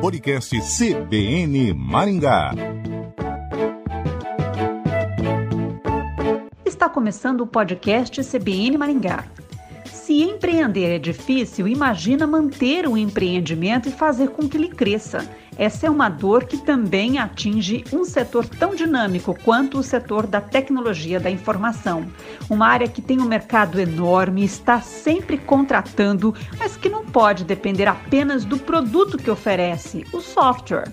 Podcast CBN Maringá. Está começando o podcast CBN Maringá. Se empreender é difícil, imagina manter um empreendimento e fazer com que ele cresça. Essa é uma dor que também atinge um setor tão dinâmico quanto o setor da tecnologia da informação. Uma área que tem um mercado enorme, está sempre contratando, mas que não pode depender apenas do produto que oferece, o software.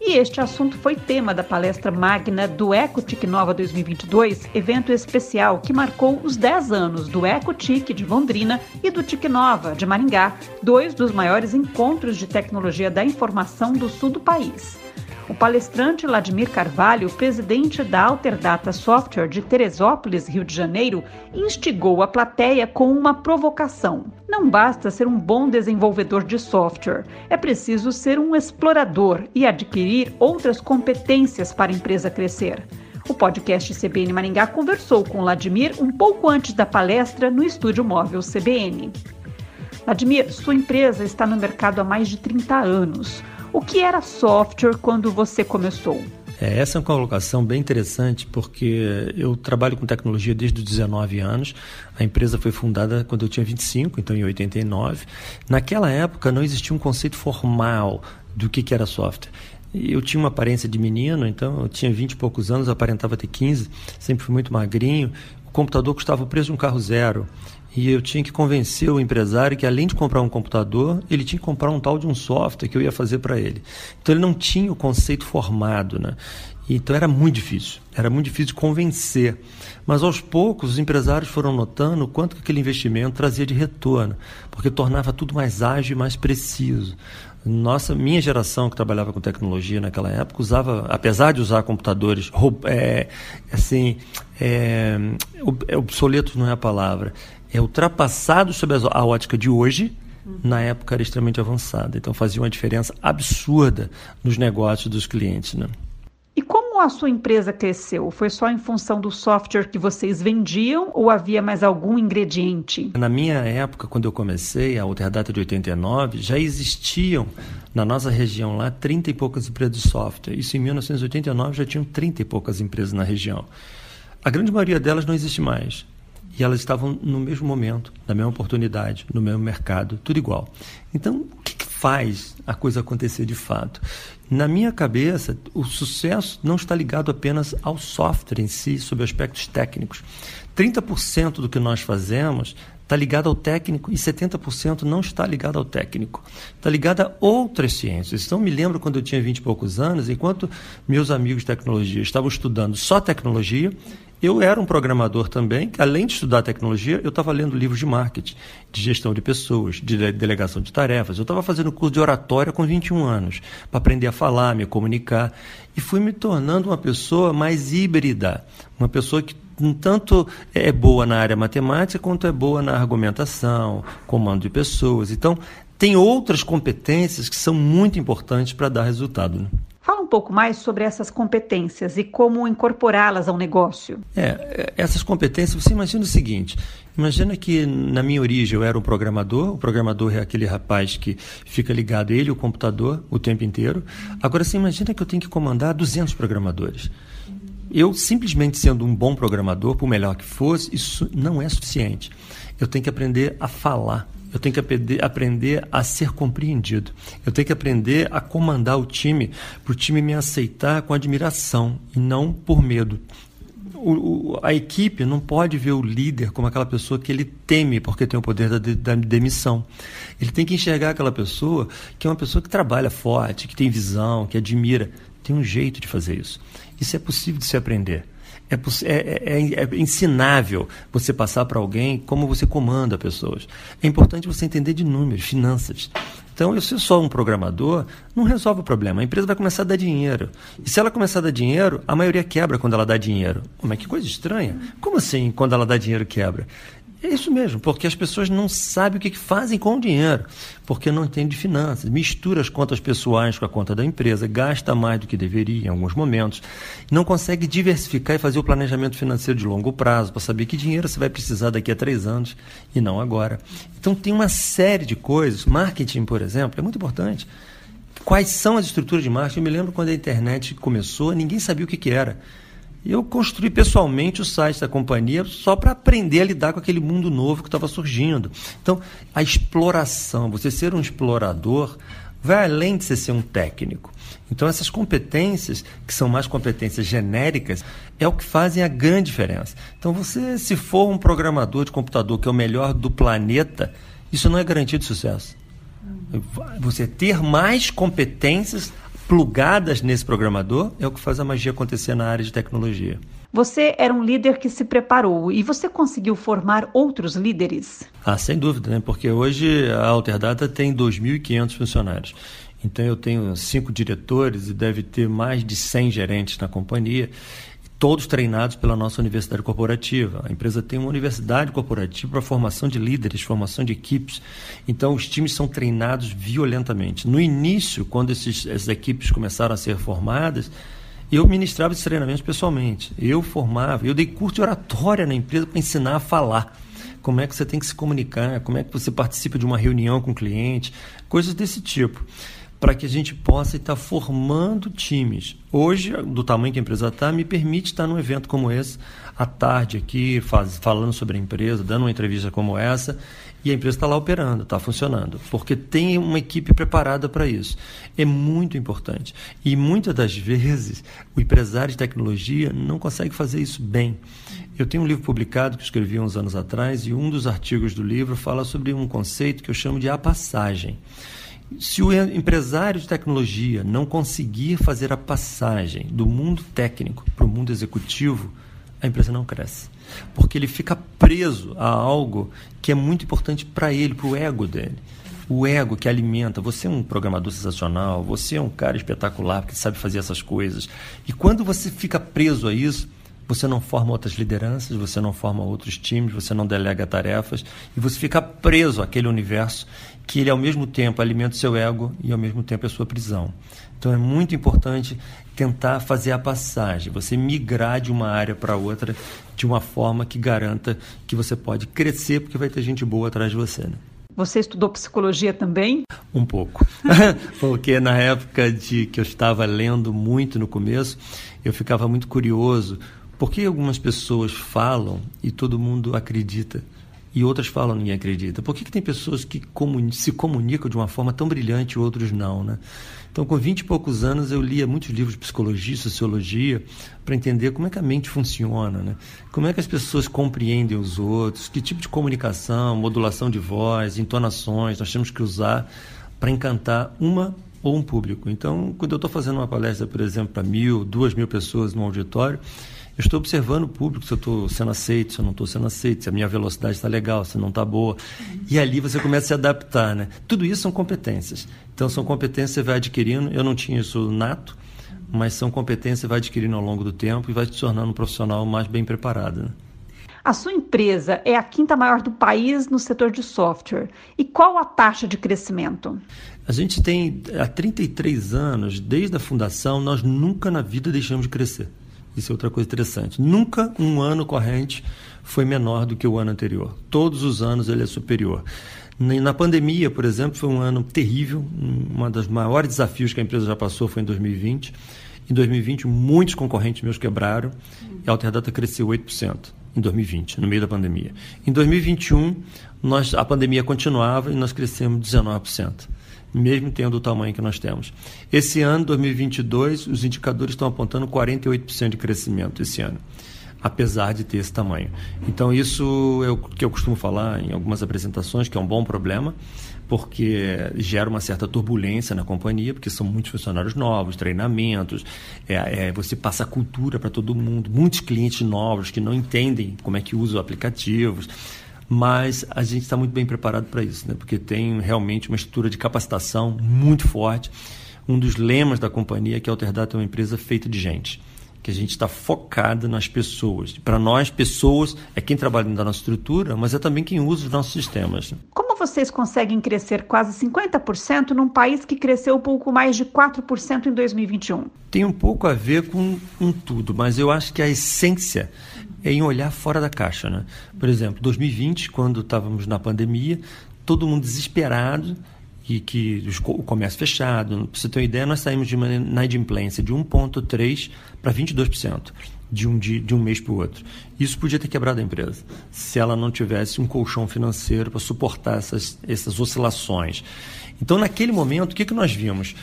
E este assunto foi tema da palestra magna do EcoTIC Nova 2022, evento especial que marcou os 10 anos do EcoTIC de Londrina e do TIC Nova de Maringá, dois dos maiores encontros de tecnologia da informação do sul do país. O palestrante Vladimir Carvalho, presidente da Alterdata Software de Teresópolis, Rio de Janeiro, instigou a plateia com uma provocação. Não basta ser um bom desenvolvedor de software, é preciso ser um explorador e adquirir outras competências para a empresa crescer. O podcast CBN Maringá conversou com Vladimir um pouco antes da palestra no estúdio móvel CBN. Vladimir, sua empresa está no mercado há mais de 30 anos. O que era software quando você começou? É, essa é uma colocação bem interessante porque eu trabalho com tecnologia desde os 19 anos. A empresa foi fundada quando eu tinha 25, então em 89. Naquela época não existia um conceito formal do que, que era software. Eu tinha uma aparência de menino, então eu tinha 20 e poucos anos, aparentava ter 15, sempre fui muito magrinho. Computador custava o preço de um carro zero. E eu tinha que convencer o empresário que, além de comprar um computador, ele tinha que comprar um tal de um software que eu ia fazer para ele. Então, ele não tinha o conceito formado. Né? Então, era muito difícil. Era muito difícil convencer. Mas, aos poucos, os empresários foram notando o quanto que aquele investimento trazia de retorno, porque tornava tudo mais ágil e mais preciso. Nossa, minha geração que trabalhava com tecnologia naquela época usava, apesar de usar computadores, é, assim, é, obsoletos não é a palavra, é ultrapassado sob a ótica de hoje, na época era extremamente avançada. Então fazia uma diferença absurda nos negócios dos clientes. Né? Como a sua empresa cresceu? Foi só em função do software que vocês vendiam ou havia mais algum ingrediente? Na minha época, quando eu comecei, a Data de 89, já existiam na nossa região lá 30 e poucas empresas de software. Isso em 1989 já tinham 30 e poucas empresas na região. A grande maioria delas não existe mais e elas estavam no mesmo momento, na mesma oportunidade, no mesmo mercado, tudo igual. Então, o que faz a coisa acontecer de fato? Na minha cabeça, o sucesso não está ligado apenas ao software em si, sob aspectos técnicos. 30% do que nós fazemos está ligado ao técnico e 70% não está ligado ao técnico. Está ligado a outras ciências. Então, me lembro quando eu tinha 20 e poucos anos, enquanto meus amigos de tecnologia estavam estudando só tecnologia, eu era um programador também, que além de estudar tecnologia, eu estava lendo livros de marketing, de gestão de pessoas, de delegação de tarefas. Eu estava fazendo curso de oratória com 21 anos, para aprender a falar, me comunicar. E fui me tornando uma pessoa mais híbrida, uma pessoa que tanto é boa na área matemática quanto é boa na argumentação, comando de pessoas. Então, tem outras competências que são muito importantes para dar resultado. Né? Fala um pouco mais sobre essas competências e como incorporá-las ao negócio. É, essas competências, você imagina o seguinte: imagina que na minha origem eu era um programador, o programador é aquele rapaz que fica ligado a ele, o computador, o tempo inteiro. Agora você imagina que eu tenho que comandar 200 programadores. Eu simplesmente sendo um bom programador, por melhor que fosse, isso não é suficiente. Eu tenho que aprender a falar eu tenho que aprender a ser compreendido. Eu tenho que aprender a comandar o time, para o time me aceitar com admiração e não por medo. O, a equipe não pode ver o líder como aquela pessoa que ele teme porque tem o poder da, da, demissão. Ele tem que enxergar aquela pessoa que é uma pessoa que trabalha forte, que tem visão, que admira. Tem um jeito de fazer isso. Isso é possível de se aprender. É, é, é, é, ensinável você passar para alguém como você comanda pessoas. É importante você entender de números, finanças. Então, se eu sou um programador, não resolve o problema. A empresa vai começar a dar dinheiro. E se ela começar a dar dinheiro, a maioria quebra quando ela dá dinheiro. Mas que coisa estranha. Como assim quando ela dá dinheiro quebra? É isso mesmo, porque as pessoas não sabem o que fazem com o dinheiro, porque não entendem de finanças, mistura as contas pessoais com a conta da empresa, gasta mais do que deveria em alguns momentos, não consegue diversificar e fazer o planejamento financeiro de longo prazo para saber que dinheiro você vai precisar daqui a três anos e não agora. Então tem uma série de coisas, marketing, por exemplo, é muito importante. Quais são as estruturas de marketing? Eu me lembro quando a internet começou, ninguém sabia o que, que era eu construí pessoalmente o site da companhia só para aprender a lidar com aquele mundo novo que estava surgindo. Então, a exploração, você ser um explorador, vai além de você ser um técnico. Então, essas competências, que são mais competências genéricas, é o que fazem a grande diferença. Então, você, se for um programador de computador que é o melhor do planeta, isso não é garantia de sucesso. Você ter mais competências plugadas nesse programador é o que faz a magia acontecer na área de tecnologia. Você era um líder que se preparou e você conseguiu formar outros líderes? Ah, sem dúvida, né? porque hoje a Alterdata tem 2.500 funcionários. Então eu tenho cinco diretores e deve ter mais de 100 gerentes na companhia todos treinados pela nossa universidade corporativa. A empresa tem uma universidade corporativa para formação de líderes, formação de equipes. Então, os times são treinados violentamente. No início, quando esses, essas equipes começaram a ser formadas, eu ministrava esses treinamentos pessoalmente. Eu formava, eu dei curso de oratória na empresa para ensinar a falar. Como é que você tem que se comunicar, como é que você participa de uma reunião com o cliente, coisas desse tipo para que a gente possa estar formando times. Hoje, do tamanho que a empresa está, me permite estar num evento como esse, à tarde aqui, faz, falando sobre a empresa, dando uma entrevista como essa, e a empresa está lá operando, está funcionando, porque tem uma equipe preparada para isso. É muito importante. E muitas das vezes, o empresário de tecnologia não consegue fazer isso bem. Eu tenho um livro publicado que escrevi uns anos atrás, e um dos artigos do livro fala sobre um conceito que eu chamo de a passagem. Se o empresário de tecnologia não conseguir fazer a passagem do mundo técnico para o mundo executivo, a empresa não cresce. Porque ele fica preso a algo que é muito importante para ele, para o ego dele. O ego que alimenta. Você é um programador sensacional, você é um cara espetacular que sabe fazer essas coisas. E quando você fica preso a isso, você não forma outras lideranças, você não forma outros times, você não delega tarefas e você fica preso àquele universo que ele ao mesmo tempo alimenta o seu ego e ao mesmo tempo é a sua prisão. Então é muito importante tentar fazer a passagem, você migrar de uma área para outra de uma forma que garanta que você pode crescer porque vai ter gente boa atrás de você. Né? Você estudou psicologia também? Um pouco. porque na época de que eu estava lendo muito no começo, eu ficava muito curioso por que algumas pessoas falam e todo mundo acredita e outras falam ninguém acredita? Por que, que tem pessoas que se comunicam de uma forma tão brilhante e outros não, né? Então, com 20 e poucos anos, eu lia muitos livros de psicologia, sociologia, para entender como é que a mente funciona, né? Como é que as pessoas compreendem os outros, que tipo de comunicação, modulação de voz, entonações nós temos que usar para encantar uma ou um público. Então, quando eu estou fazendo uma palestra, por exemplo, para mil, duas mil pessoas no auditório, eu estou observando o público, se eu estou sendo aceito, se eu não estou sendo aceito, se a minha velocidade está legal, se não está boa. E ali você começa a se adaptar, né? Tudo isso são competências. Então, são competências que você vai adquirindo. Eu não tinha isso nato, mas são competências que você vai adquirindo ao longo do tempo e vai te tornando um profissional mais bem preparado. Né? A sua empresa é a quinta maior do país no setor de software. E qual a taxa de crescimento? A gente tem há 33 anos, desde a fundação, nós nunca na vida deixamos de crescer. Isso é outra coisa interessante. Nunca um ano corrente foi menor do que o ano anterior. Todos os anos ele é superior. Na pandemia, por exemplo, foi um ano terrível. Um dos maiores desafios que a empresa já passou foi em 2020. Em 2020, muitos concorrentes meus quebraram e a Alterdata cresceu 8% em 2020, no meio da pandemia. Em 2021, nós, a pandemia continuava e nós crescemos 19% mesmo tendo o tamanho que nós temos. Esse ano, 2022, os indicadores estão apontando 48% de crescimento esse ano, apesar de ter esse tamanho. Então, isso é o que eu costumo falar em algumas apresentações, que é um bom problema, porque gera uma certa turbulência na companhia, porque são muitos funcionários novos, treinamentos, é, é, você passa cultura para todo mundo, muitos clientes novos que não entendem como é que usam aplicativos mas a gente está muito bem preparado para isso, né? porque tem realmente uma estrutura de capacitação muito forte. Um dos lemas da companhia é que a Alterdata é uma empresa feita de gente. que a gente está focado nas pessoas. Para nós, pessoas é quem trabalha na nossa estrutura, mas é também quem usa os nossos sistemas. Como vocês conseguem crescer quase 50% num país que cresceu um pouco mais de 4% em 2021? Tem um pouco a ver com, com tudo, mas eu acho que a essência é em olhar fora da caixa. Né? Por exemplo, 2020, quando estávamos na pandemia, todo mundo desesperado e que o comércio fechado. Para você ter uma ideia, nós saímos de uma inadimplência de 1,3% para 22% de um, de, de um mês para o outro. Isso podia ter quebrado a empresa se ela não tivesse um colchão financeiro para suportar essas, essas oscilações. Então, naquele momento, o que, que nós vimos?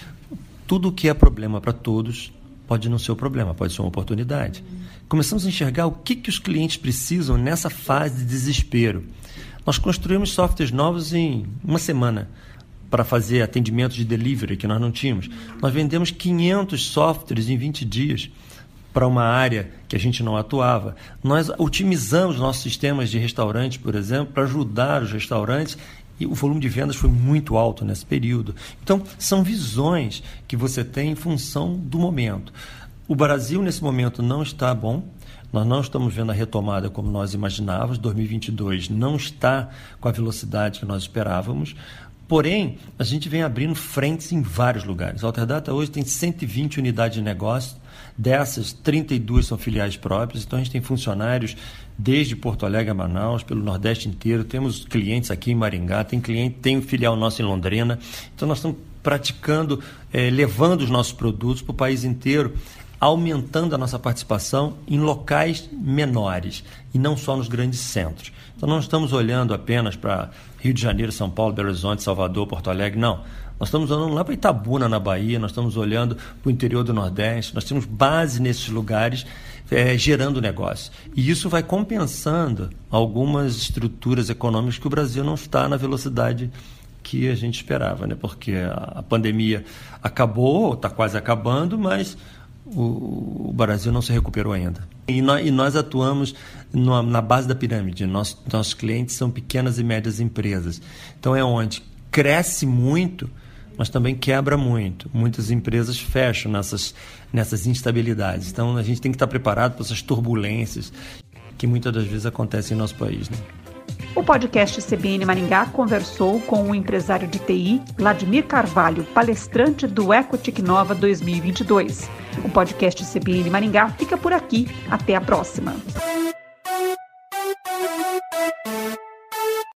Tudo que é problema para todos pode não ser o problema, pode ser uma oportunidade. Começamos a enxergar o que, que os clientes precisam nessa fase de desespero. Nós construímos softwares novos em uma semana para fazer atendimento de delivery que nós não tínhamos. Nós vendemos 500 softwares em 20 dias para uma área que a gente não atuava. Nós otimizamos nossos sistemas de restaurantes, por exemplo, para ajudar os restaurantes e o volume de vendas foi muito alto nesse período. Então, são visões que você tem em função do momento. O Brasil, nesse momento, não está bom. Nós não estamos vendo a retomada como nós imaginávamos. 2022 não está com a velocidade que nós esperávamos. Porém, a gente vem abrindo frentes em vários lugares. A Alterdata hoje tem 120 unidades de negócio, dessas 32 são filiais próprias, então a gente tem funcionários desde Porto Alegre a Manaus, pelo Nordeste inteiro, temos clientes aqui em Maringá, tem cliente, tem um filial nosso em Londrina. Então nós estamos praticando, eh, levando os nossos produtos para o país inteiro aumentando a nossa participação em locais menores e não só nos grandes centros. Então não estamos olhando apenas para Rio de Janeiro, São Paulo, Belo Horizonte, Salvador, Porto Alegre, não. Nós estamos olhando lá para Itabuna, na Bahia, nós estamos olhando para o interior do Nordeste, nós temos base nesses lugares é, gerando negócio. E isso vai compensando algumas estruturas econômicas que o Brasil não está na velocidade que a gente esperava, né? porque a pandemia acabou, está quase acabando, mas o, Brasil não se recuperou ainda. E nós, e nós atuamos no, na base da pirâmide. Nosso, nossos clientes são pequenas e médias empresas. Então é onde cresce muito, mas também quebra muito. Muitas empresas fecham nessas, nessas instabilidades. Então a gente tem que estar preparado para essas turbulências que muitas das vezes acontecem em nosso país. Né? O podcast CBN Maringá conversou com o empresário de TI, Vladimir Carvalho, palestrante do Ecotic Nova 2022. O podcast CBN Maringá fica por aqui. Até a próxima.